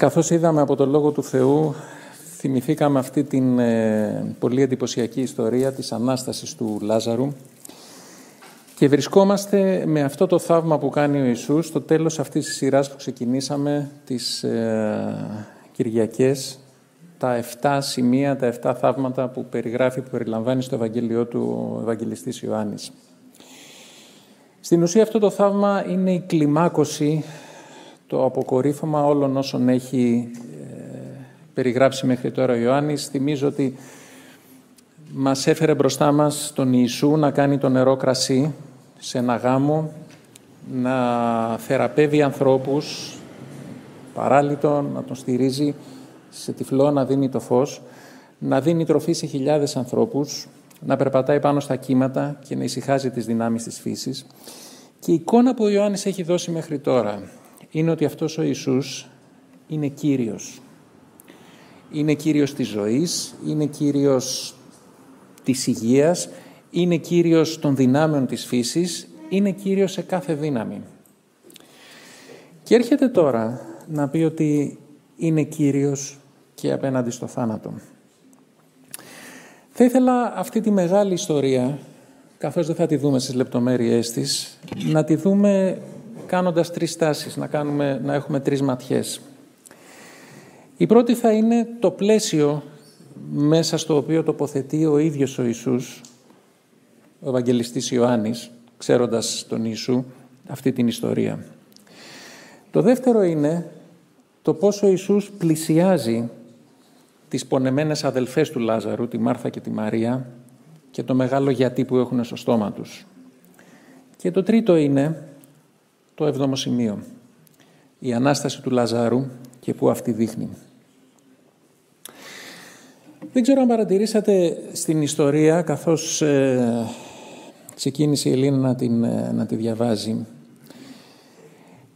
Καθώς είδαμε από το Λόγο του Θεού, θυμηθήκαμε αυτή την ε, πολύ εντυπωσιακή ιστορία της Ανάστασης του Λάζαρου και βρισκόμαστε με αυτό το θαύμα που κάνει ο Ιησούς στο τέλος αυτής της σειράς που ξεκινήσαμε τις ε, Κυριακές, τα 7 σημεία, τα 7 θαύματα που περιγράφει, που περιλαμβάνει στο Ευαγγέλιο του ο Ευαγγελιστής Ιωάννης. Στην ουσία αυτό το θαύμα είναι η κλιμάκωση το αποκορύφωμα όλων όσων έχει ε, περιγράψει μέχρι τώρα ο Ιωάννης. Θυμίζω ότι μας έφερε μπροστά μας τον Ιησού να κάνει το νερό κρασί σε ένα γάμο, να θεραπεύει ανθρώπους, παράλυτον, να τον στηρίζει σε τυφλό, να δίνει το φως, να δίνει τροφή σε χιλιάδες ανθρώπους, να περπατάει πάνω στα κύματα και να ησυχάζει τις δυνάμεις της φύσης. Και η εικόνα που ο Ιωάννης έχει δώσει μέχρι τώρα είναι ότι αυτός ο Ιησούς είναι Κύριος. Είναι Κύριος της ζωής, είναι Κύριος της υγείας, είναι Κύριος των δυνάμεων της φύσης, είναι Κύριος σε κάθε δύναμη. Και έρχεται τώρα να πει ότι είναι Κύριος και απέναντι στο θάνατο. Θα ήθελα αυτή τη μεγάλη ιστορία, καθώς δεν θα τη δούμε στις λεπτομέρειές της, να τη δούμε κάνοντας τρεις τάσεις, να, κάνουμε, να έχουμε τρεις ματιές. Η πρώτη θα είναι το πλαίσιο μέσα στο οποίο τοποθετεί ο ίδιος ο Ιησούς, ο Ευαγγελιστής Ιωάννης, ξέροντας τον Ιησού αυτή την ιστορία. Το δεύτερο είναι το πόσο ο Ιησούς πλησιάζει τις πονεμένες αδελφές του Λάζαρου, τη Μάρθα και τη Μαρία, και το μεγάλο γιατί που έχουν στο στόμα τους. Και το τρίτο είναι το έβδομο σημείο. Η Ανάσταση του Λαζάρου και που αυτή δείχνει. Δεν ξέρω αν παρατηρήσατε στην ιστορία, καθώς ε, ξεκίνησε η Ελίνα να, την, ε, να τη διαβάζει,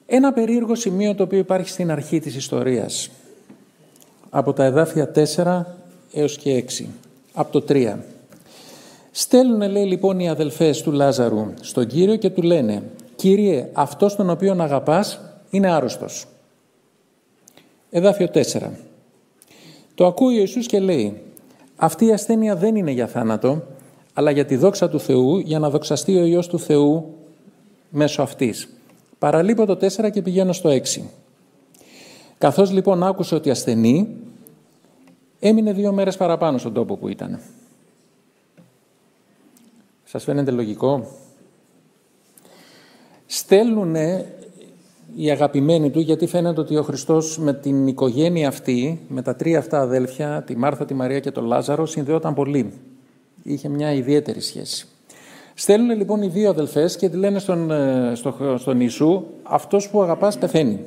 ένα περίεργο σημείο το οποίο υπάρχει στην αρχή της ιστορίας, από τα εδάφια 4 έως και 6, από το 3. Στέλνουν, λέει λοιπόν, οι αδελφές του Λάζαρου στον Κύριο και του λένε «Κύριε, αυτός τον οποίον αγαπάς είναι άρρωστος». Εδάφιο 4. Το ακούει ο Ιησούς και λέει «Αυτή η ασθένεια δεν είναι για θάνατο, αλλά για τη δόξα του Θεού, για να δοξαστεί ο Υιός του Θεού μέσω αυτής». Παραλείπω το 4 και πηγαίνω στο 6. Καθώς λοιπόν άκουσε ότι ασθενεί, έμεινε δύο μέρες παραπάνω στον τόπο που ήταν. Σας φαίνεται λογικό; Στέλνουν οι αγαπημένοι του, γιατί φαίνεται ότι ο Χριστός με την οικογένεια αυτή, με τα τρία αυτά αδέλφια, τη Μάρθα, τη Μαρία και τον Λάζαρο, συνδεόταν πολύ. Είχε μια ιδιαίτερη σχέση. Στέλνουν λοιπόν οι δύο αδελφές και τη λένε στον, ε, στο, στον Ιησού, αυτός που αγαπάς πεθαίνει.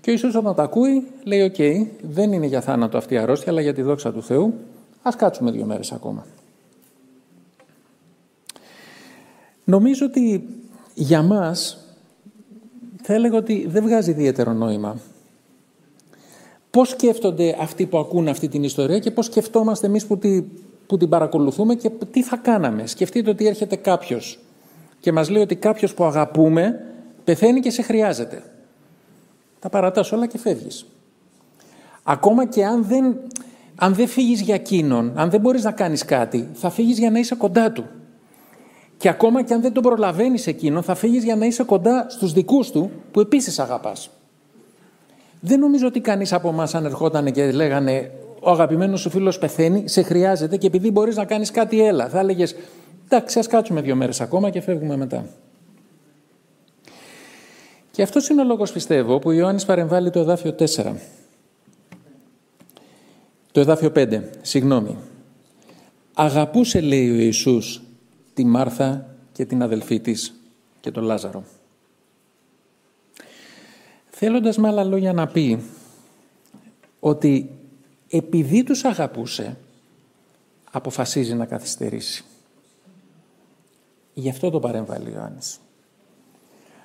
Και ο Ιησούς όταν τα ακούει, λέει, οκ, δεν είναι για θάνατο αυτή η αρρώστια, αλλά για τη δόξα του Θεού, ας κάτσουμε δύο μέρες ακόμα. Νομίζω ότι για μας θα έλεγα ότι δεν βγάζει ιδιαίτερο νόημα. Πώς σκέφτονται αυτοί που ακούν αυτή την ιστορία και πώς σκεφτόμαστε εμείς που, τη, που την παρακολουθούμε και τι θα κάναμε. Σκεφτείτε ότι έρχεται κάποιος και μας λέει ότι κάποιος που αγαπούμε πεθαίνει και σε χρειάζεται. Τα παρατάς όλα και φεύγεις. Ακόμα και αν δεν, αν δεν φύγεις για εκείνον, αν δεν μπορείς να κάνεις κάτι, θα φύγεις για να είσαι κοντά του. Και ακόμα και αν δεν τον προλαβαίνεις εκείνο, θα φύγεις για να είσαι κοντά στους δικούς του, που επίσης αγαπάς. Δεν νομίζω ότι κανείς από εμάς αν ερχόταν και λέγανε ο αγαπημένος σου φίλος πεθαίνει, σε χρειάζεται και επειδή μπορείς να κάνεις κάτι έλα. Θα έλεγες εντάξει ας κάτσουμε δύο μέρες ακόμα και φεύγουμε μετά. Και αυτός είναι ο λόγος πιστεύω που ο Ιωάννης παρεμβάλλει το εδάφιο 4. Το εδάφιο 5, συγγνώμη. Αγαπούσε λέει ο Ιησούς τη Μάρθα και την αδελφή της και τον Λάζαρο. Θέλοντας με άλλα λόγια να πει ότι επειδή τους αγαπούσε αποφασίζει να καθυστερήσει. Γι' αυτό το παρεμβάλλει ο Ιωάννης.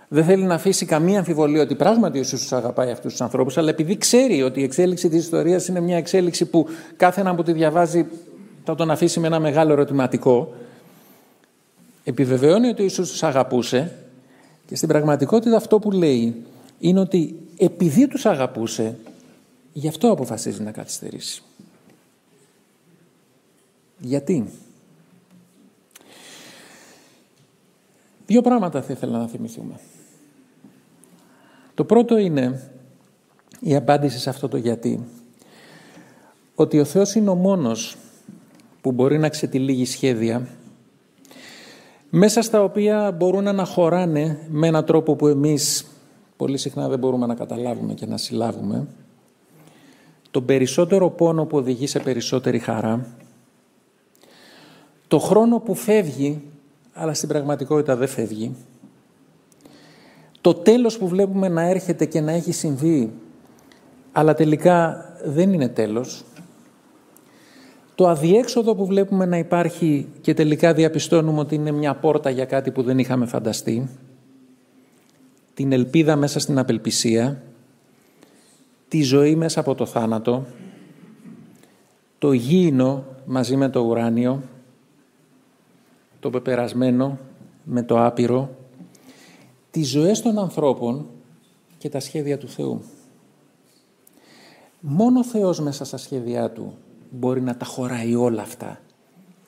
Δεν θέλει να αφήσει καμία αμφιβολία ότι πράγματι ο Ιησούς αγαπάει αυτούς τους ανθρώπους, αλλά επειδή ξέρει ότι η εξέλιξη της ιστορίας είναι μια εξέλιξη που κάθε ένα που τη διαβάζει θα τον αφήσει με ένα μεγάλο ερωτηματικό, επιβεβαιώνει ότι ο Ιησούς τους αγαπούσε και στην πραγματικότητα αυτό που λέει είναι ότι επειδή τους αγαπούσε, γι' αυτό αποφασίζει να καθυστερήσει. Γιατί; Δύο πράγματα θα ήθελα να θυμηθούμε. Το πρώτο είναι η απάντηση σε αυτό το γιατί. Ότι ο Θεός είναι ο μόνος που μπορεί να ξετυλίγει σχέδια μέσα στα οποία μπορούν να αναχωράνε με έναν τρόπο που εμείς πολύ συχνά δεν μπορούμε να καταλάβουμε και να συλλάβουμε. Τον περισσότερο πόνο που οδηγεί σε περισσότερη χαρά. Το χρόνο που φεύγει αλλά στην πραγματικότητα δεν φεύγει. Το τέλος που βλέπουμε να έρχεται και να έχει συμβεί αλλά τελικά δεν είναι τέλος το αδιέξοδο που βλέπουμε να υπάρχει και τελικά διαπιστώνουμε ότι είναι μια πόρτα για κάτι που δεν είχαμε φανταστεί, την ελπίδα μέσα στην απελπισία, τη ζωή μέσα από το θάνατο, το γήινο μαζί με το ουράνιο, το πεπερασμένο με το άπειρο, τις ζωές των ανθρώπων και τα σχέδια του Θεού. Μόνο ο Θεός μέσα στα σχέδιά Του μπορεί να τα χωράει όλα αυτά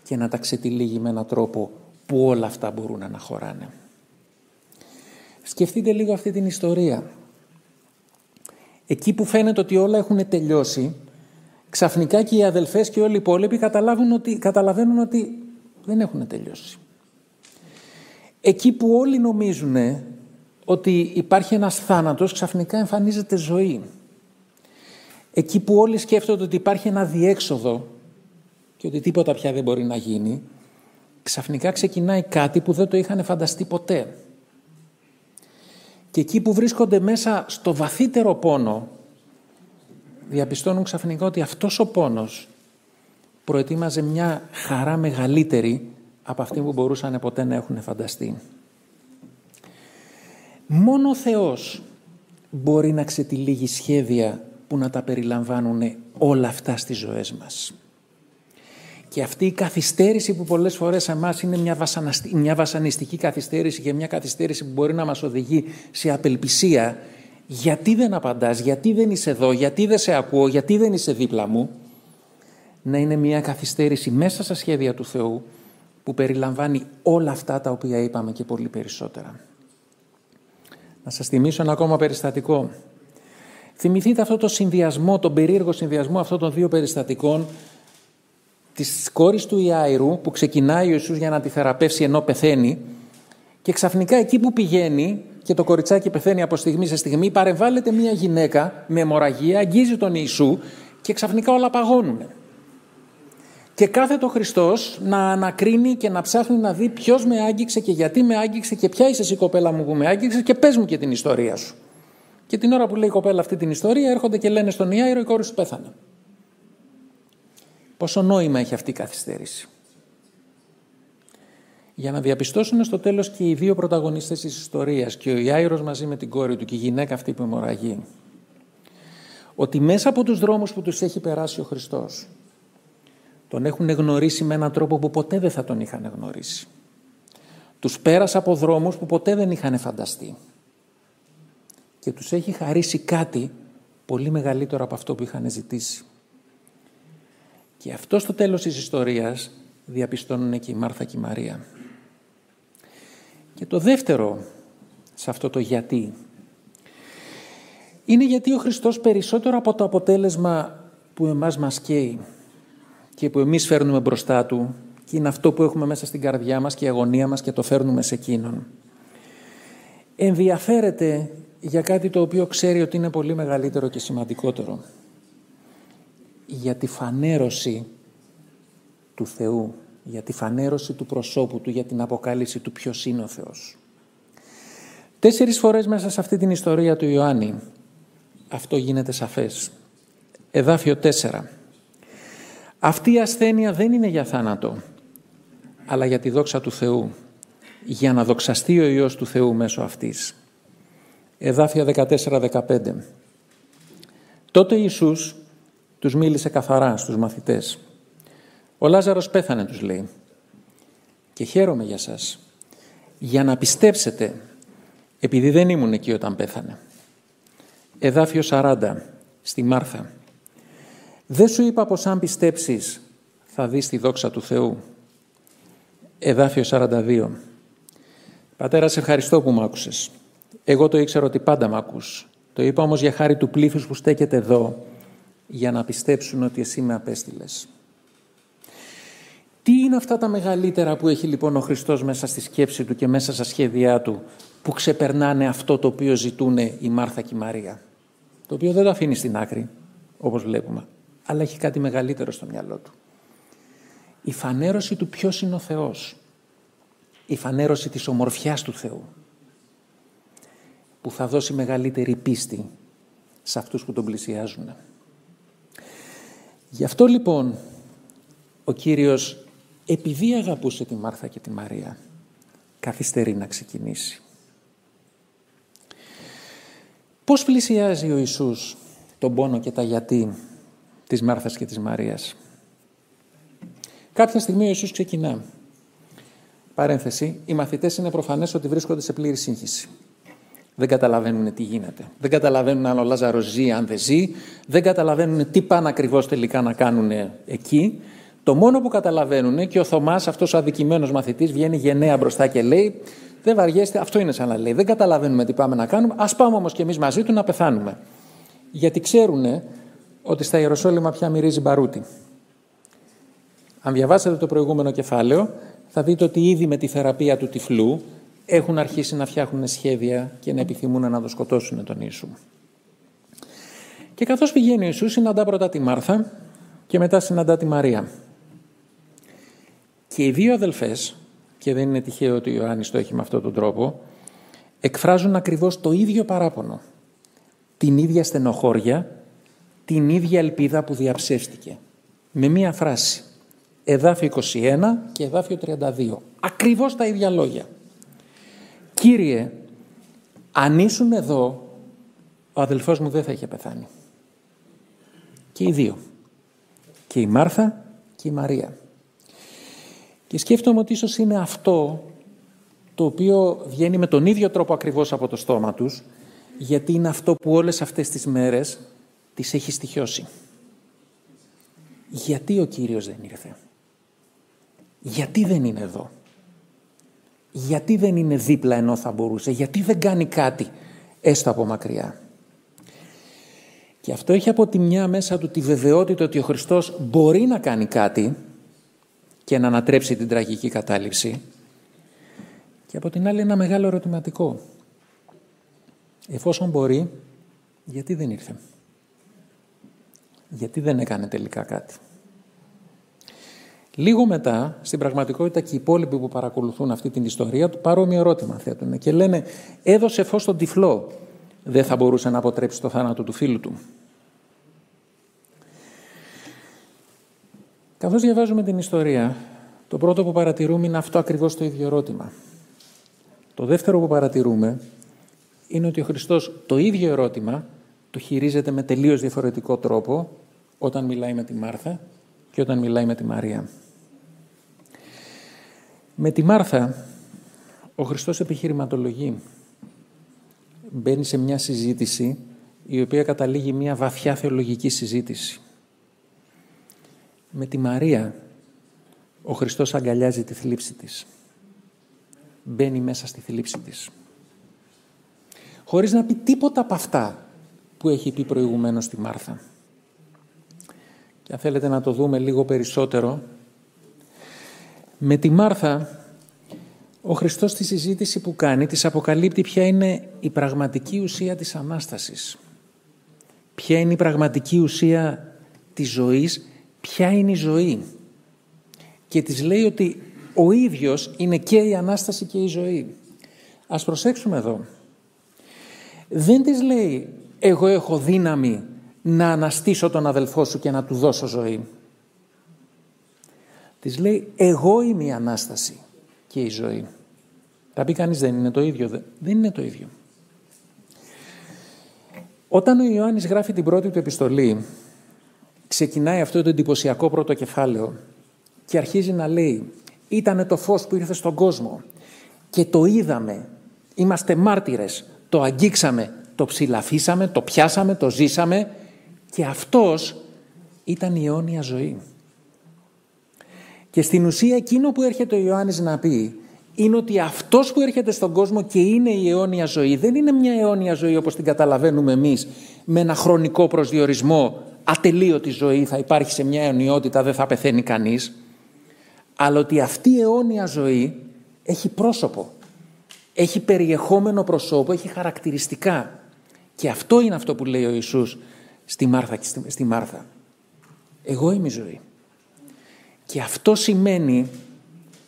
και να τα ξετυλίγει με έναν τρόπο που όλα αυτά μπορούν να αναχωράνε. Σκεφτείτε λίγο αυτή την ιστορία. Εκεί που φαίνεται ότι όλα έχουν τελειώσει, ξαφνικά και οι αδελφές και όλοι οι υπόλοιποι καταλαβαίνουν ότι, καταλαβαίνουν ότι δεν έχουν τελειώσει. Εκεί που όλοι νομίζουν ότι υπάρχει ένας θάνατος, ξαφνικά εμφανίζεται ζωή εκεί που όλοι σκέφτονται ότι υπάρχει ένα διέξοδο και ότι τίποτα πια δεν μπορεί να γίνει, ξαφνικά ξεκινάει κάτι που δεν το είχαν φανταστεί ποτέ. Και εκεί που βρίσκονται μέσα στο βαθύτερο πόνο, διαπιστώνουν ξαφνικά ότι αυτός ο πόνος προετοίμαζε μια χαρά μεγαλύτερη από αυτή που μπορούσαν ποτέ να έχουν φανταστεί. Μόνο ο Θεός μπορεί να ξετυλίγει σχέδια που να τα περιλαμβάνουν όλα αυτά στις ζωές μας. Και αυτή η καθυστέρηση που πολλές φορές σε εμάς είναι μια, μια βασανιστική καθυστέρηση και μια καθυστέρηση που μπορεί να μας οδηγεί σε απελπισία γιατί δεν απαντάς, γιατί δεν είσαι εδώ, γιατί δεν σε ακούω, γιατί δεν είσαι δίπλα μου να είναι μια καθυστέρηση μέσα στα σχέδια του Θεού που περιλαμβάνει όλα αυτά τα οποία είπαμε και πολύ περισσότερα. Να σας θυμίσω ένα ακόμα περιστατικό. Θυμηθείτε αυτό το συνδυασμό, τον περίεργο συνδυασμό αυτών των δύο περιστατικών της κόρης του Ιάιρου που ξεκινάει ο Ιησούς για να τη θεραπεύσει ενώ πεθαίνει και ξαφνικά εκεί που πηγαίνει και το κοριτσάκι πεθαίνει από στιγμή σε στιγμή παρεμβάλλεται μια γυναίκα με αιμορραγία, αγγίζει τον Ιησού και ξαφνικά όλα παγώνουν. Και κάθεται ο Χριστός να ανακρίνει και να ψάχνει να δει ποιος με άγγιξε και γιατί με άγγιξε και ποια είσαι εσύ κοπέλα μου που με άγγιξες και πες μου και την ιστορία σου. Και την ώρα που λέει η κοπέλα αυτή την ιστορία έρχονται και λένε στον Ιάιρο η κόρη σου πέθανε. Πόσο νόημα έχει αυτή η καθυστέρηση. Για να διαπιστώσουν στο τέλος και οι δύο πρωταγωνιστές της ιστορίας και ο Ιάιρος μαζί με την κόρη του και η γυναίκα αυτή που αιμορραγεί ότι μέσα από τους δρόμους που τους έχει περάσει ο Χριστός τον έχουν γνωρίσει με έναν τρόπο που ποτέ δεν θα τον είχαν γνωρίσει. Τους πέρασε από δρόμους που ποτέ δεν είχαν φανταστεί και τους έχει χαρίσει κάτι πολύ μεγαλύτερο από αυτό που είχαν ζητήσει. Και αυτό στο τέλος της ιστορίας διαπιστώνουν και η Μάρθα και η Μαρία. Και το δεύτερο σε αυτό το γιατί είναι γιατί ο Χριστός περισσότερο από το αποτέλεσμα που εμάς μας καίει και που εμείς φέρνουμε μπροστά Του και είναι αυτό που έχουμε μέσα στην καρδιά μας και η αγωνία μας και το φέρνουμε σε Εκείνον. Ενδιαφέρεται για κάτι το οποίο ξέρει ότι είναι πολύ μεγαλύτερο και σημαντικότερο. Για τη φανέρωση του Θεού, για τη φανέρωση του προσώπου Του, για την αποκάλυψη του ποιος είναι ο Θεός. Τέσσερις φορές μέσα σε αυτή την ιστορία του Ιωάννη αυτό γίνεται σαφές. Εδάφιο 4. Αυτή η ασθένεια δεν είναι για θάνατο, αλλά για τη δόξα του Θεού, για να δοξαστεί ο Υιός του Θεού μέσω αυτής. Εδάφια 14-15. Τότε Ιησούς τους μίλησε καθαρά στους μαθητές. Ο Λάζαρος πέθανε τους λέει και χαίρομαι για σας για να πιστέψετε επειδή δεν ήμουν εκεί όταν πέθανε. εδάφιο 40, στη Μάρθα. Δεν σου είπα πως αν πιστέψεις θα δεις τη δόξα του Θεού. Εδάφιο 42. Πατέρα, σε ευχαριστώ που μ' άκουσες. Εγώ το ήξερα ότι πάντα μ' ακούς. Το είπα όμως για χάρη του πλήθους που στέκεται εδώ, για να πιστέψουν ότι εσύ με απέστειλες. Τι είναι αυτά τα μεγαλύτερα που έχει λοιπόν ο Χριστός μέσα στη σκέψη του και μέσα στα σχέδιά του που ξεπερνάνε αυτό το οποίο ζητούν η Μάρθα και η Μαρία; Το οποίο δεν το αφήνει στην άκρη, όπως βλέπουμε, αλλά έχει κάτι μεγαλύτερο στο μυαλό του. Η φανέρωση του ποιος είναι ο Θεός. Η φανέρωση της ομορφιάς του Θεού. Που θα δώσει μεγαλύτερη πίστη σε αυτούς που τον πλησιάζουν. Γι' αυτό λοιπόν ο Κύριος επειδή αγαπούσε τη Μάρθα και τη Μαρία καθυστερεί να ξεκινήσει. Πώς πλησιάζει ο Ιησούς τον πόνο και τα γιατί της Μάρθας και της Μαρίας; Κάποια στιγμή ο Ιησούς ξεκινά. Παρένθεση, οι μαθητές είναι προφανές ότι βρίσκονται σε πλήρη σύγχυση. Δεν καταλαβαίνουν τι γίνεται. Δεν καταλαβαίνουν αν ο Λάζαρος ζει, αν δεν ζει. Δεν καταλαβαίνουν τι πάνε ακριβώς τελικά να κάνουν εκεί. Το μόνο που καταλαβαίνουν και ο Θωμάς, αυτός ο αδικημένος μαθητής, βγαίνει γενναία μπροστά και λέει δεν βαριέστε, αυτό είναι σαν να λέει. Δεν καταλαβαίνουμε τι πάμε να κάνουμε. Α πάμε όμως κι εμείς μαζί του να πεθάνουμε. Γιατί ξέρουν ότι στα Ιεροσόλυμα πια μυρίζει μπαρούτι. Αν διαβάσετε το προηγούμενο κεφάλαιο, θα δείτε ότι ήδη με τη θεραπεία του τυφλού έχουν αρχίσει να φτιάχνουν σχέδια και να επιθυμούν να το σκοτώσουν τον Ιησού. Και καθώς πηγαίνει ο Ιησούς, συναντά πρώτα τη Μάρθα και μετά συναντά τη Μαρία. Και οι δύο αδελφές, και δεν είναι τυχαίο ότι ο Ιωάννης το έχει με αυτόν τον τρόπο, εκφράζουν ακριβώς το ίδιο παράπονο. Την ίδια στενοχώρια, την ίδια ελπίδα που διαψεύστηκε. Με μία φράση. Εδάφιο 21 και εδάφιο 32. Ακριβώς τα ίδια λόγια. Κύριε, αν ήσουν εδώ, ο αδελφός μου δεν θα είχε πεθάνει. Και οι δύο. Και η Μάρθα και η Μαρία. Και σκέφτομαι ότι ίσως είναι αυτό το οποίο βγαίνει με τον ίδιο τρόπο ακριβώς από το στόμα τους, γιατί είναι αυτό που όλες αυτές τις μέρες τις έχει στοιχειώσει. Γιατί ο Κύριος δεν ήρθε; Γιατί δεν είναι εδώ; Γιατί δεν είναι δίπλα ενώ θα μπορούσε. Γιατί δεν κάνει κάτι έστω από μακριά. Και αυτό έχει από τη μια μέσα του τη βεβαιότητα ότι ο Χριστός μπορεί να κάνει κάτι και να ανατρέψει την τραγική κατάληψη. Και από την άλλη ένα μεγάλο ερωτηματικό. Εφόσον μπορεί, γιατί δεν ήρθε; Γιατί δεν έκανε τελικά κάτι; Λίγο μετά, στην πραγματικότητα και οι υπόλοιποι που παρακολουθούν αυτή την ιστορία, παρόμοιο ερώτημα θέτουν και λένε έδωσε φως στον τυφλό, δεν θα μπορούσε να αποτρέψει το θάνατο του φίλου του. Καθώς διαβάζουμε την ιστορία, το πρώτο που παρατηρούμε είναι αυτό ακριβώς το ίδιο ερώτημα. Το δεύτερο που παρατηρούμε είναι ότι ο Χριστός το ίδιο ερώτημα το χειρίζεται με τελείως διαφορετικό τρόπο όταν μιλάει με τη Μάρθα και όταν μιλάει με τη Μαρία. Με τη Μάρθα ο Χριστός επιχειρηματολογεί. Μπαίνει σε μια συζήτηση η οποία καταλήγει μια βαθιά θεολογική συζήτηση. Με τη Μαρία ο Χριστός αγκαλιάζει τη θλίψη της. Μπαίνει μέσα στη θλίψη της. Χωρίς να πει τίποτα από αυτά που έχει πει προηγουμένως στη Μάρθα. Και αν θέλετε να το δούμε λίγο περισσότερο, με τη Μάρθα ο Χριστός στη συζήτηση που κάνει της αποκαλύπτει ποια είναι η πραγματική ουσία της Ανάστασης. Ποια είναι η πραγματική ουσία της ζωής, ποια είναι η ζωή και της λέει ότι ο ίδιος είναι και η Ανάσταση και η ζωή. Ας προσέξουμε εδώ. Δεν της λέει εγώ έχω δύναμη να αναστήσω τον αδελφό σου και να του δώσω ζωή. Της λέει εγώ είμαι η Ανάσταση και η ζωή. Θα πει κανείς δεν είναι το ίδιο. Δεν είναι το ίδιο. Όταν ο Ιωάννης γράφει την πρώτη του επιστολή ξεκινάει αυτό το εντυπωσιακό πρώτο κεφάλαιο και αρχίζει να λέει «Ήτανε το φως που ήρθε στον κόσμο και το είδαμε, είμαστε μάρτυρες, το αγγίξαμε, το ψηλαφίσαμε, το πιάσαμε, το ζήσαμε και αυτός ήταν η αιώνια ζωή. Και στην ουσία εκείνο που έρχεται ο Ιωάννης να πει είναι ότι αυτός που έρχεται στον κόσμο και είναι η αιώνια ζωή δεν είναι μια αιώνια ζωή όπως την καταλαβαίνουμε εμείς με ένα χρονικό προσδιορισμό ατελείωτη ζωή θα υπάρχει σε μια αιωνιότητα δεν θα πεθαίνει κανείς αλλά ότι αυτή η αιώνια ζωή έχει πρόσωπο έχει περιεχόμενο προσώπο, έχει χαρακτηριστικά και αυτό είναι αυτό που λέει ο Ιησούς στη Μάρθα. Στη Μάρθα. Εγώ είμαι η ζωή. Και αυτό σημαίνει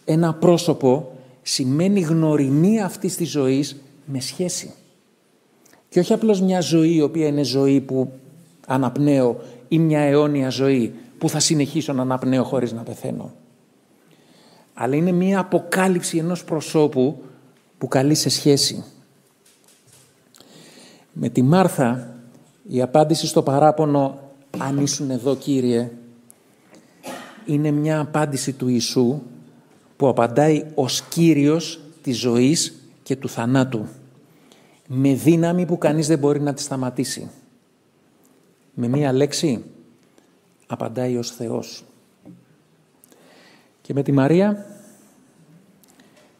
ένα πρόσωπο, σημαίνει γνωριμία αυτής της ζωής με σχέση. Και όχι απλώς μια ζωή η οποία είναι ζωή που αναπνέω ή μια αιώνια ζωή που θα συνεχίσω να αναπνέω χωρίς να πεθαίνω. Αλλά είναι μια αποκάλυψη ενός προσώπου που καλεί σε σχέση. Με τη Μάρθα η απάντηση στο παράπονο «Αν ήσουν εδώ Κύριε» είναι μια απάντηση του Ιησού που απαντάει ως Κύριος της ζωής και του θανάτου με δύναμη που κανείς δεν μπορεί να τη σταματήσει. Με μία λέξη απαντάει ως Θεός. Και με τη Μαρία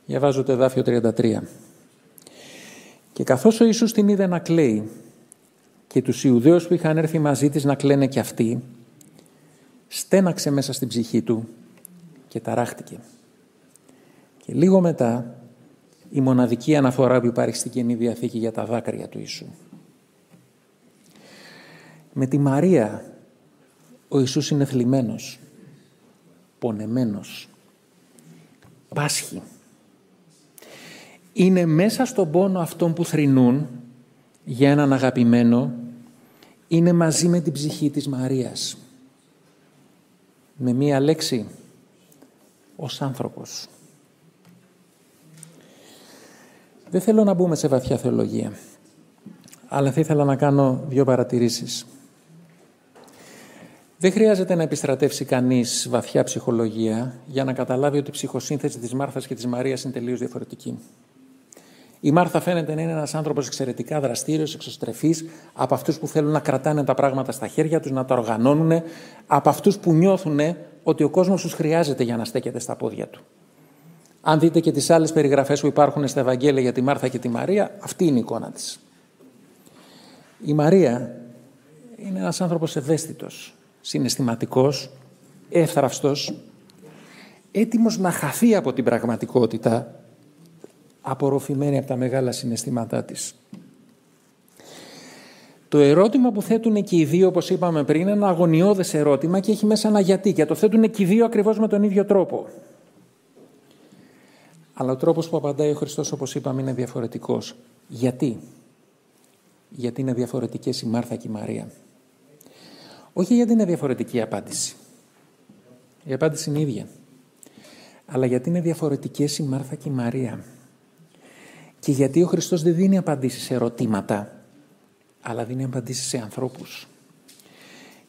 διαβάζω το εδάφιο 33. Και καθώς ο Ιησούς την είδε να κλαίει και τους Ιουδαίους που είχαν έρθει μαζί της να κλαίνε κι αυτοί, στέναξε μέσα στην ψυχή του και ταράχτηκε. Και λίγο μετά η μοναδική αναφορά που υπάρχει στην Καινή Διαθήκη για τα δάκρυα του Ιησού. Με τη Μαρία ο Ιησούς είναι θλιμμένος, πονεμένος, πάσχει. Είναι μέσα στον πόνο αυτών που θρηνούν για έναν αγαπημένο, είναι μαζί με την ψυχή της Μαρίας με μία λέξη ως άνθρωπος. Δεν θέλω να μπούμε σε βαθιά θεολογία, αλλά θα ήθελα να κάνω δύο παρατηρήσεις. Δεν χρειάζεται να επιστρατεύσει κανείς βαθιά ψυχολογία για να καταλάβει ότι η ψυχοσύνθεση της Μάρθας και της Μαρίας είναι τελείως διαφορετική. Η Μάρθα φαίνεται να είναι ένας άνθρωπος εξαιρετικά δραστήριος, εξωστρεφής, από αυτούς που θέλουν να κρατάνε τα πράγματα στα χέρια τους, να τα οργανώνουν, από αυτούς που νιώθουν ότι ο κόσμος τους χρειάζεται για να στέκεται στα πόδια του. Αν δείτε και τις άλλες περιγραφές που υπάρχουν στα Ευαγγέλια για τη Μάρθα και τη Μαρία, αυτή είναι η εικόνα της. Η Μαρία είναι ένας άνθρωπος ευαίσθητος, συναισθηματικός, εύθραυστος, έτοιμος να χαθεί από την πραγματικότητα απορροφημένη από τα μεγάλα συναισθήματά της. Το ερώτημα που θέτουν και οι δύο, όπως είπαμε πριν, είναι ένα αγωνιώδες ερώτημα και έχει μέσα ένα γιατί και το θέτουν και οι δύο ακριβώς με τον ίδιο τρόπο. Αλλά ο τρόπος που απαντάει ο Χριστός, όπως είπαμε, είναι διαφορετικός. Γιατί; Γιατί είναι διαφορετικές η Μάρθα και η Μαρία. Όχι γιατί είναι διαφορετική η απάντηση. Η απάντηση είναι ίδια. Αλλά γιατί είναι διαφορετικές η Μάρθα και η Μαρία. Και γιατί ο Χριστός δεν δίνει απαντήσεις σε ερωτήματα, αλλά δίνει απαντήσεις σε ανθρώπους.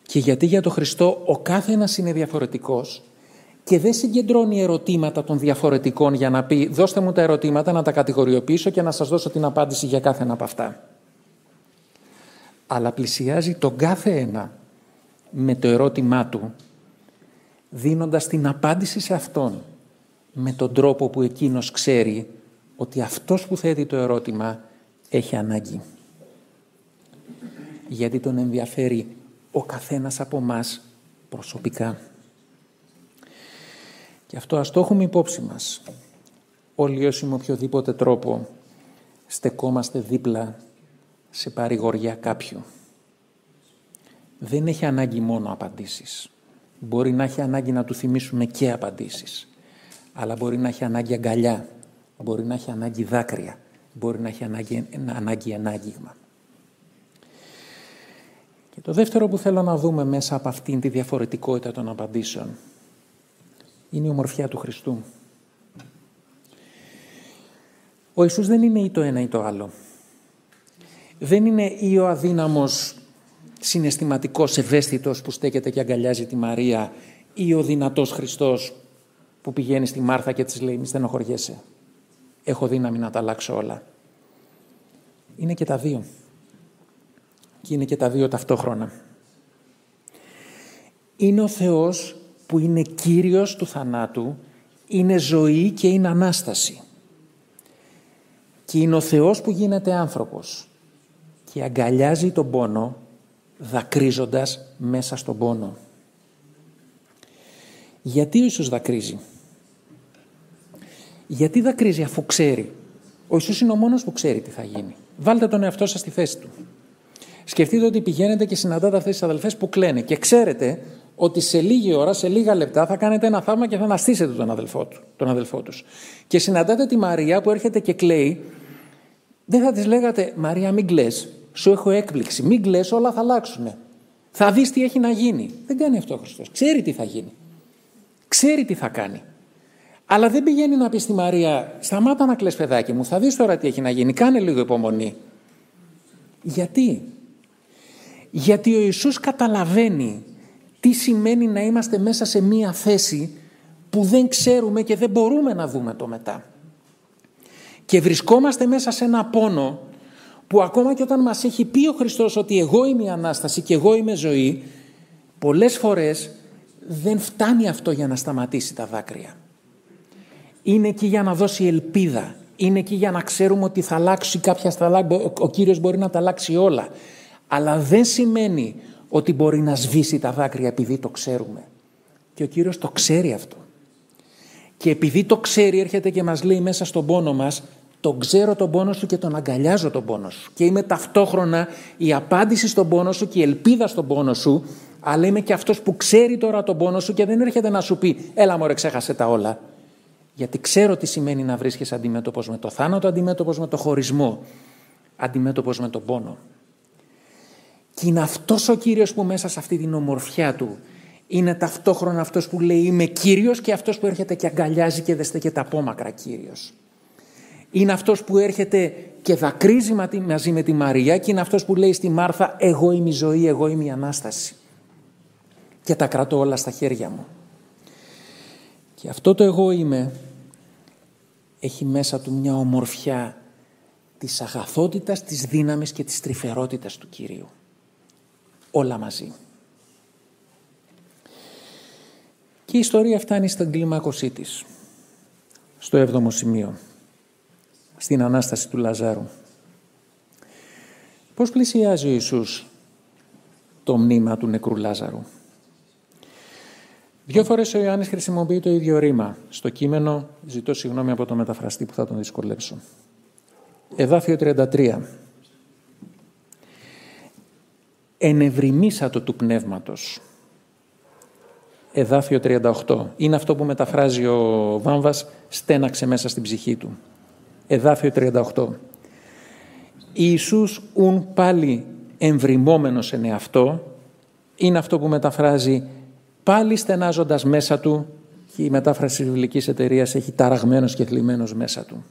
Και γιατί για τον Χριστό ο κάθε ένας είναι διαφορετικός και δεν συγκεντρώνει ερωτήματα των διαφορετικών για να πει δώστε μου τα ερωτήματα να τα κατηγοριοποιήσω και να σας δώσω την απάντηση για κάθε ένα από αυτά. Αλλά πλησιάζει τον κάθε ένα με το ερώτημά του δίνοντας την απάντηση σε αυτόν με τον τρόπο που εκείνος ξέρει ότι αυτός που θέτει το ερώτημα έχει ανάγκη. Γιατί τον ενδιαφέρει ο καθένας από μας προσωπικά. Και αυτό ας το έχουμε υπόψη μας. Όλοι όσοι με οποιοδήποτε τρόπο στεκόμαστε δίπλα σε παρηγοριά κάποιου. Δεν έχει ανάγκη μόνο απαντήσεις. Μπορεί να έχει ανάγκη να του θυμίσουμε και απαντήσεις. Αλλά μπορεί να έχει ανάγκη αγκαλιά μπορεί να έχει ανάγκη δάκρυα, μπορεί να έχει ανάγκη, ανάγκη ένα άγγιγμα. Και το δεύτερο που θέλω να δούμε μέσα από αυτήν τη διαφορετικότητα των απαντήσεων είναι η ομορφιά του Χριστού. Ο Ιησούς δεν είναι ή το ένα ή το άλλο. Δεν είναι ή ο αδύναμος συναισθηματικός ευαίσθητος που στέκεται και αγκαλιάζει τη Μαρία ή ο δυνατός Χριστός που πηγαίνει στη Μάρθα και της λέει μη στενοχωριέσαι έχω δύναμη να τα αλλάξω όλα. Είναι και τα δύο. και είναι και τα δύο ταυτόχρονα. Είναι ο Θεός που είναι Κύριος του θανάτου, είναι ζωή και είναι Ανάσταση. Και είναι ο Θεός που γίνεται άνθρωπος και αγκαλιάζει τον πόνο δακρύζοντας μέσα στον πόνο. Γιατί ο Ιησούς δακρύζει; Γιατί δακρύζει αφού ξέρει. Ο Ιησούς είναι ο μόνος που ξέρει τι θα γίνει. Βάλτε τον εαυτό σας στη θέση του. Σκεφτείτε ότι πηγαίνετε και συναντάτε αυτές τις αδελφές που κλαίνε και ξέρετε ότι σε λίγη ώρα, σε λίγα λεπτά θα κάνετε ένα θαύμα και θα αναστήσετε τον αδελφό, του, τον αδελφό τους. Και συναντάτε τη Μαρία που έρχεται και κλαίει. Δεν θα της λέγατε «Μαρία μην κλαις, σου έχω έκπληξη, μην κλαις όλα θα αλλάξουν». Θα δεις τι έχει να γίνει. Δεν κάνει αυτό ο Χριστός. Ξέρει τι θα γίνει. Ξέρει τι θα κάνει. Αλλά δεν πηγαίνει να πεις στη Μαρία «Σταμάτα να κλαις παιδάκι μου, θα δεις τώρα τι έχει να γίνει, κάνε λίγο υπομονή». Γιατί; Γιατί ο Ιησούς καταλαβαίνει τι σημαίνει να είμαστε μέσα σε μία θέση που δεν ξέρουμε και δεν μπορούμε να δούμε το μετά. Και βρισκόμαστε μέσα σε ένα πόνο που ακόμα και όταν μας έχει πει ο Χριστός ότι εγώ είμαι η Ανάσταση και εγώ είμαι ζωή, πολλές φορές δεν φτάνει αυτό για να σταματήσει τα δάκρυα. Είναι εκεί για να δώσει ελπίδα. Είναι εκεί για να ξέρουμε ότι θα αλλάξει κάποια σταλά, ο Κύριος μπορεί να τα αλλάξει όλα. Αλλά δεν σημαίνει ότι μπορεί να σβήσει τα δάκρυα επειδή το ξέρουμε. Και ο Κύριος το ξέρει αυτό. Και επειδή το ξέρει έρχεται και μας λέει μέσα στον πόνο μας τον ξέρω τον πόνο σου και τον αγκαλιάζω τον πόνο σου. Και είμαι ταυτόχρονα η απάντηση στον πόνο σου και η ελπίδα στον πόνο σου αλλά είμαι και αυτός που ξέρει τώρα τον πόνο σου και δεν έρχεται να σου πει έλα μωρέ ξέχασε τα όλα. Γιατί ξέρω τι σημαίνει να βρίσκεσαι αντιμέτωπος με το θάνατο, αντιμέτωπος με το χωρισμό, αντιμέτωπος με τον πόνο. Και είναι αυτός ο Κύριος που μέσα σε αυτή την ομορφιά του είναι ταυτόχρονα αυτός που λέει είμαι Κύριος και αυτός που έρχεται και αγκαλιάζει και δεν στέκεται απόμακρα Κύριος. Είναι αυτός που έρχεται και δακρύζει μαζί με τη Μαρία και είναι αυτός που λέει στη Μάρθα εγώ είμαι η ζωή, εγώ είμαι η Ανάσταση. Και τα κρατώ όλα στα χέρια μου. Και αυτό το εγώ είμαι έχει μέσα του μια ομορφιά της αγαθότητας, της δύναμης και της τρυφερότητας του Κυρίου όλα μαζί. Και η ιστορία φτάνει στην κλίμακωσή της, στο έβδομο σημείο, στην Ανάσταση του Λαζάρου. Πώς πλησιάζει ο Ιησούς το μνήμα του νεκρού Λάζαρου; Δύο φορές ο Ιωάννης χρησιμοποιεί το ίδιο ρήμα. Στο κείμενο, ζητώ συγγνώμη από το μεταφραστή που θα τον δυσκολέψω. Εδάφιο 33 ενευρυμίσατο του πνεύματος. Εδάφιο 38. Είναι αυτό που μεταφράζει ο Βάμβας, στέναξε μέσα στην ψυχή του. Εδάφιο 38. Ιησούς ουν πάλι εμβριμόμενος εν εαυτό, είναι αυτό που μεταφράζει πάλι στενάζοντας μέσα του και η μετάφραση της βιβλικής εταιρείας έχει ταραγμένος και θλιμμένος μέσα του.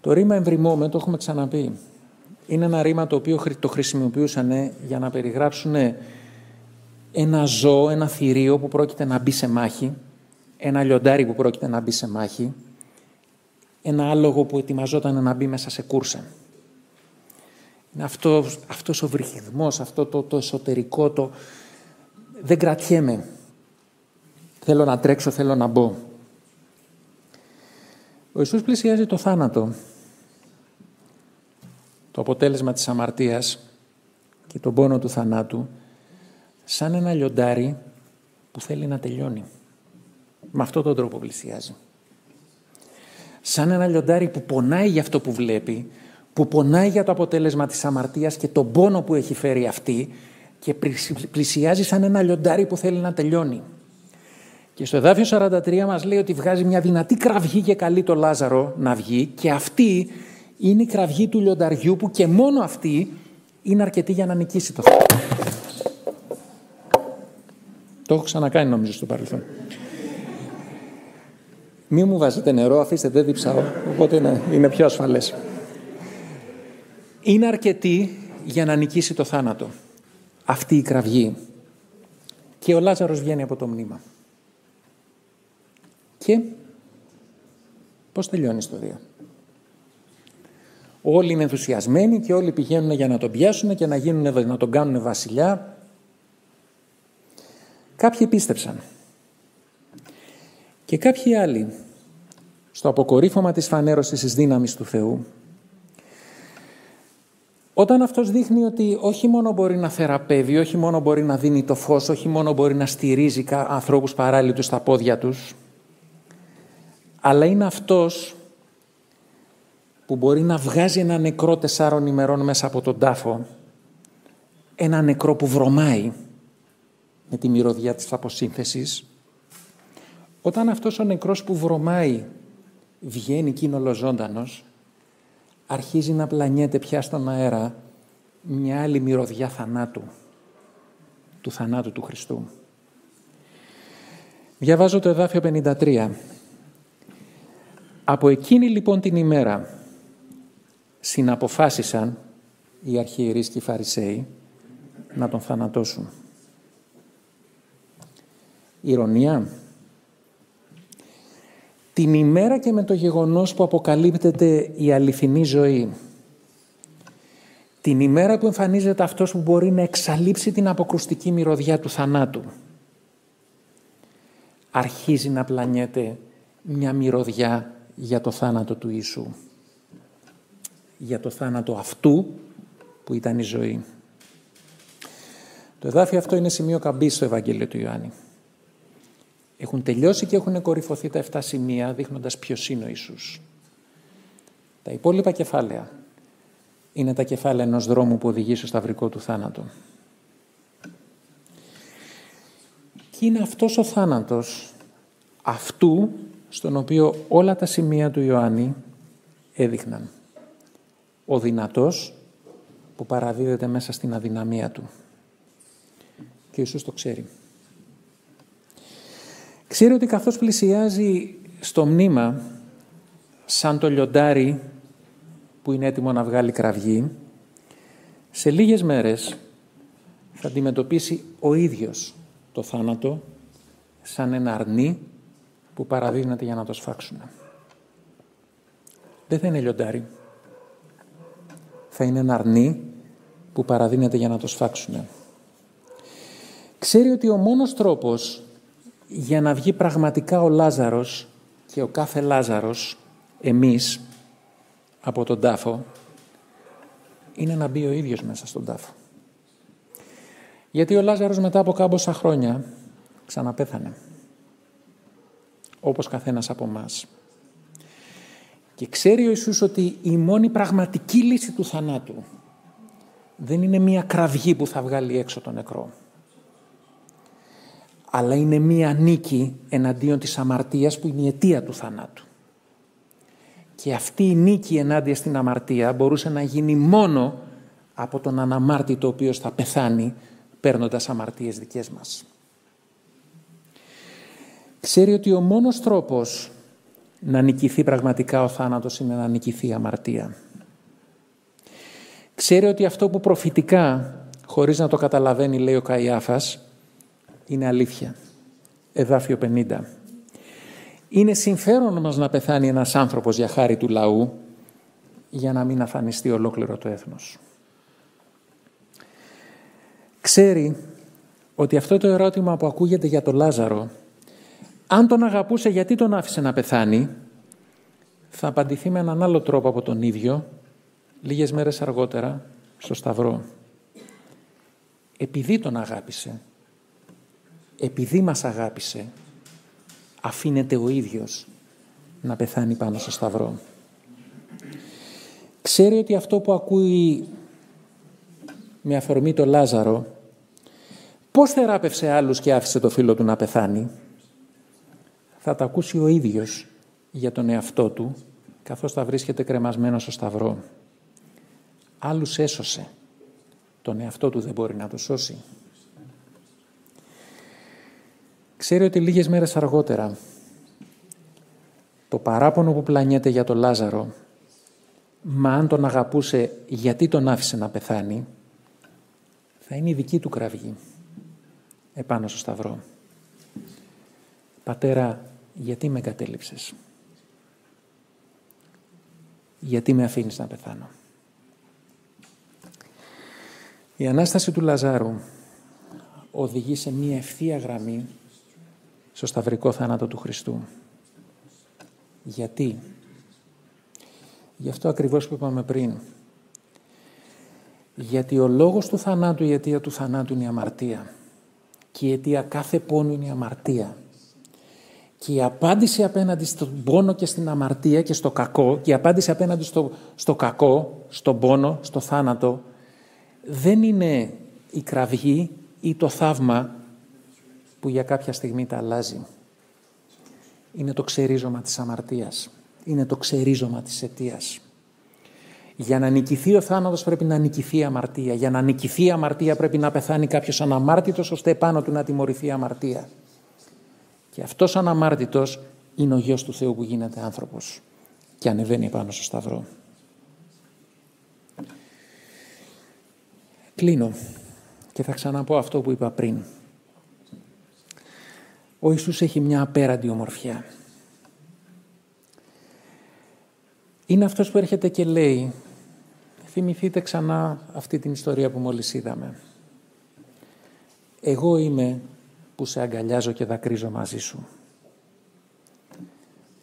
Το ρήμα εμβριμόμενο το έχουμε ξαναπεί είναι ένα ρήμα το οποίο το χρησιμοποιούσαν για να περιγράψουν ένα ζώο, ένα θηρίο που πρόκειται να μπει σε μάχη, ένα λιοντάρι που πρόκειται να μπει σε μάχη, ένα άλογο που ετοιμαζόταν να μπει μέσα σε κούρσα. Είναι αυτός, αυτός ο βρυχιδμός, αυτό το, το εσωτερικό, το δεν κρατιέμαι. Θέλω να τρέξω, θέλω να μπω. Ο Ιησούς πλησιάζει το θάνατο το αποτέλεσμα της αμαρτίας και τον πόνο του θανάτου σαν ένα λιοντάρι που θέλει να τελειώνει. Με αυτόν τον τρόπο πλησιάζει. Σαν ένα λιοντάρι που πονάει για αυτό που βλέπει, που πονάει για το αποτέλεσμα της αμαρτίας και τον πόνο που έχει φέρει αυτή και πλησιάζει σαν ένα λιοντάρι που θέλει να τελειώνει. Και στο εδάφιο 43 μας λέει ότι βγάζει μια δυνατή κραυγή και καλεί το Λάζαρο να βγει και αυτή είναι η κραυγή του λιονταριού που και μόνο αυτή είναι αρκετή για να νικήσει το θέμα. Το έχω ξανακάνει νομίζω στο παρελθόν. Μη μου βάζετε νερό, αφήστε, δεν διψάω, οπότε είναι, είναι πιο ασφαλές. Είναι αρκετή για να νικήσει το θάνατο. Αυτή η κραυγή. Και ο Λάζαρος βγαίνει από το μνήμα. Και πώς τελειώνει η ιστορία. Όλοι είναι ενθουσιασμένοι και όλοι πηγαίνουν για να τον πιάσουν και να, γίνουν, να τον κάνουν βασιλιά. Κάποιοι πίστεψαν. Και κάποιοι άλλοι, στο αποκορύφωμα της φανέρωσης της δύναμης του Θεού, όταν αυτός δείχνει ότι όχι μόνο μπορεί να θεραπεύει, όχι μόνο μπορεί να δίνει το φως, όχι μόνο μπορεί να στηρίζει ανθρώπους παράλληλους στα πόδια τους, αλλά είναι αυτός που μπορεί να βγάζει ένα νεκρό τεσσάρων ημερών μέσα από τον τάφο, ένα νεκρό που βρωμάει με τη μυρωδιά της αποσύνθεσης, όταν αυτός ο νεκρός που βρωμάει βγαίνει εκείνο ζωντανός, αρχίζει να πλανιέται πια στον αέρα μια άλλη μυρωδιά θανάτου, του θανάτου του Χριστού. Διαβάζω το εδάφιο 53. Από εκείνη λοιπόν την ημέρα συναποφάσισαν οι αρχιερείς και οι Φαρισαίοι να τον θανατώσουν. Ηρωνία. Την ημέρα και με το γεγονός που αποκαλύπτεται η αληθινή ζωή. Την ημέρα που εμφανίζεται αυτός που μπορεί να εξαλείψει την αποκρουστική μυρωδιά του θανάτου. Αρχίζει να πλανιέται μια μυρωδιά για το θάνατο του Ιησού. Για το θάνατο αυτού που ήταν η ζωή. Το εδάφιο αυτό είναι σημείο καμπής στο Ευαγγέλιο του Ιωάννη. Έχουν τελειώσει και έχουν κορυφωθεί τα 7 σημεία δείχνοντας ποιος είναι ο Ιησούς. Τα υπόλοιπα κεφάλαια είναι τα κεφάλαια ενός δρόμου που οδηγεί στο σταυρικό του θάνατο. Και είναι αυτός ο θάνατος αυτού στον οποίο όλα τα σημεία του Ιωάννη έδειχναν. Ο δυνατός που παραδίδεται μέσα στην αδυναμία του. Και ο Ιησούς το ξέρει. Ξέρει ότι καθώς πλησιάζει στο μνήμα σαν το λιοντάρι που είναι έτοιμο να βγάλει κραυγή, σε λίγες μέρες θα αντιμετωπίσει ο ίδιος το θάνατο σαν ένα αρνί που παραδίνεται για να το σφάξουν. Δεν θα είναι λιοντάρι. Θα είναι ένα αρνί που παραδίνεται για να το σφάξουν. Ξέρει ότι ο μόνος τρόπος για να βγει πραγματικά ο Λάζαρος και ο κάθε Λάζαρος, εμείς, από τον τάφο, είναι να μπει ο ίδιος μέσα στον τάφο. Γιατί ο Λάζαρος μετά από κάμποσα χρόνια ξαναπέθανε όπως καθένας από μας. Και ξέρει ο Ιησούς ότι η μόνη πραγματική λύση του θανάτου δεν είναι μία κραυγή που θα βγάλει έξω τον νεκρό. Αλλά είναι μία νίκη εναντίον της αμαρτίας που είναι η αιτία του θανάτου. Και αυτή η νίκη ενάντια στην αμαρτία μπορούσε να γίνει μόνο από τον αναμάρτητο ο οποίος θα πεθάνει παίρνοντας αμαρτίες δικές μας ξέρει ότι ο μόνος τρόπος να νικηθεί πραγματικά ο θάνατος είναι να νικηθεί η αμαρτία. Ξέρει ότι αυτό που προφητικά, χωρίς να το καταλαβαίνει, λέει ο Καϊάφας, είναι αλήθεια. Εδάφιο 50. Είναι συμφέρον μας να πεθάνει ένας άνθρωπος για χάρη του λαού, για να μην αφανιστεί ολόκληρο το έθνος. Ξέρει ότι αυτό το ερώτημα που ακούγεται για τον Λάζαρο αν τον αγαπούσε γιατί τον άφησε να πεθάνει, θα απαντηθεί με έναν άλλο τρόπο από τον ίδιο, λίγες μέρες αργότερα, στο Σταυρό. Επειδή τον αγάπησε, επειδή μας αγάπησε, αφήνεται ο ίδιος να πεθάνει πάνω στο Σταυρό. Ξέρει ότι αυτό που ακούει με αφορμή το Λάζαρο, πώς θεράπευσε άλλους και άφησε το φίλο του να πεθάνει, θα τα ακούσει ο ίδιος για τον εαυτό του, καθώς θα βρίσκεται κρεμασμένο στο σταυρό. Άλλους έσωσε. Τον εαυτό του δεν μπορεί να το σώσει. Ξέρει ότι λίγες μέρες αργότερα το παράπονο που πλανιέται για τον Λάζαρο μα αν τον αγαπούσε γιατί τον άφησε να πεθάνει θα είναι η δική του κραυγή επάνω στο σταυρό. Πατέρα, γιατί με εγκατέλειψες; γιατί με αφήνεις να πεθάνω; Η Ανάσταση του Λαζάρου οδηγεί σε μία ευθεία γραμμή στο σταυρικό θάνατο του Χριστού. Γιατί; Γι' αυτό ακριβώς που είπαμε πριν. Γιατί ο λόγος του θανάτου, η αιτία του θανάτου είναι η αμαρτία. Και η αιτία κάθε πόνου είναι η αμαρτία. Και η απάντηση απέναντι στον πόνο και στην αμαρτία και στο κακό, και η απάντηση απέναντι στο, στο κακό, στον πόνο, στο θάνατο, δεν είναι η κραυγή ή το θαύμα που για κάποια στιγμή τα αλλάζει. Είναι το ξερίζωμα της αμαρτίας. Είναι το ξερίζωμα της αιτίας. Για να νικηθεί ο θάνατος πρέπει να νικηθεί η αμαρτία. Για να νικηθεί η αμαρτία πρέπει να πεθάνει κάποιος αναμάρτητος ώστε επάνω του να τιμωρηθεί η αμαρτία. Και αυτός ο αναμάρτητος είναι ο Γιος του Θεού που γίνεται άνθρωπος και ανεβαίνει πάνω στο σταυρό. Κλείνω και θα ξαναπώ αυτό που είπα πριν. Ο Ιησούς έχει μια απέραντη ομορφιά. Είναι αυτός που έρχεται και λέει, θυμηθείτε ξανά αυτή την ιστορία που μόλις είδαμε. Εγώ είμαι που σε αγκαλιάζω και δακρύζω μαζί σου.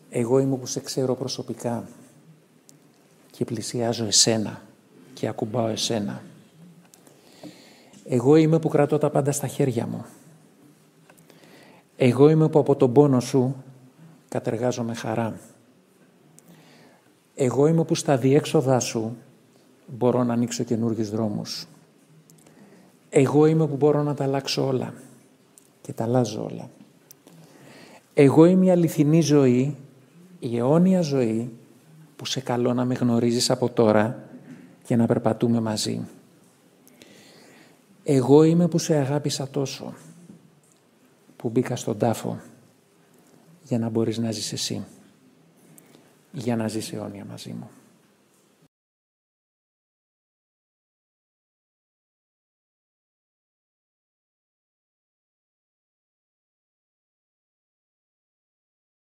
Εγώ είμαι που σε ξέρω προσωπικά και πλησιάζω εσένα και ακουμπάω εσένα. Εγώ είμαι που κρατώ τα πάντα στα χέρια μου. Εγώ είμαι που από τον πόνο σου κατεργάζομαι χαρά. Εγώ είμαι που στα διέξοδά σου μπορώ να ανοίξω καινούργιους δρόμους. Εγώ είμαι που μπορώ να τα αλλάξω όλα και τα αλλάζω όλα. Εγώ είμαι η αληθινή ζωή, η αιώνια ζωή που σε καλώ να με γνωρίζεις από τώρα και να περπατούμε μαζί. Εγώ είμαι που σε αγάπησα τόσο, που μπήκα στον τάφο για να μπορείς να ζεις εσύ, για να ζεις αιώνια μαζί μου.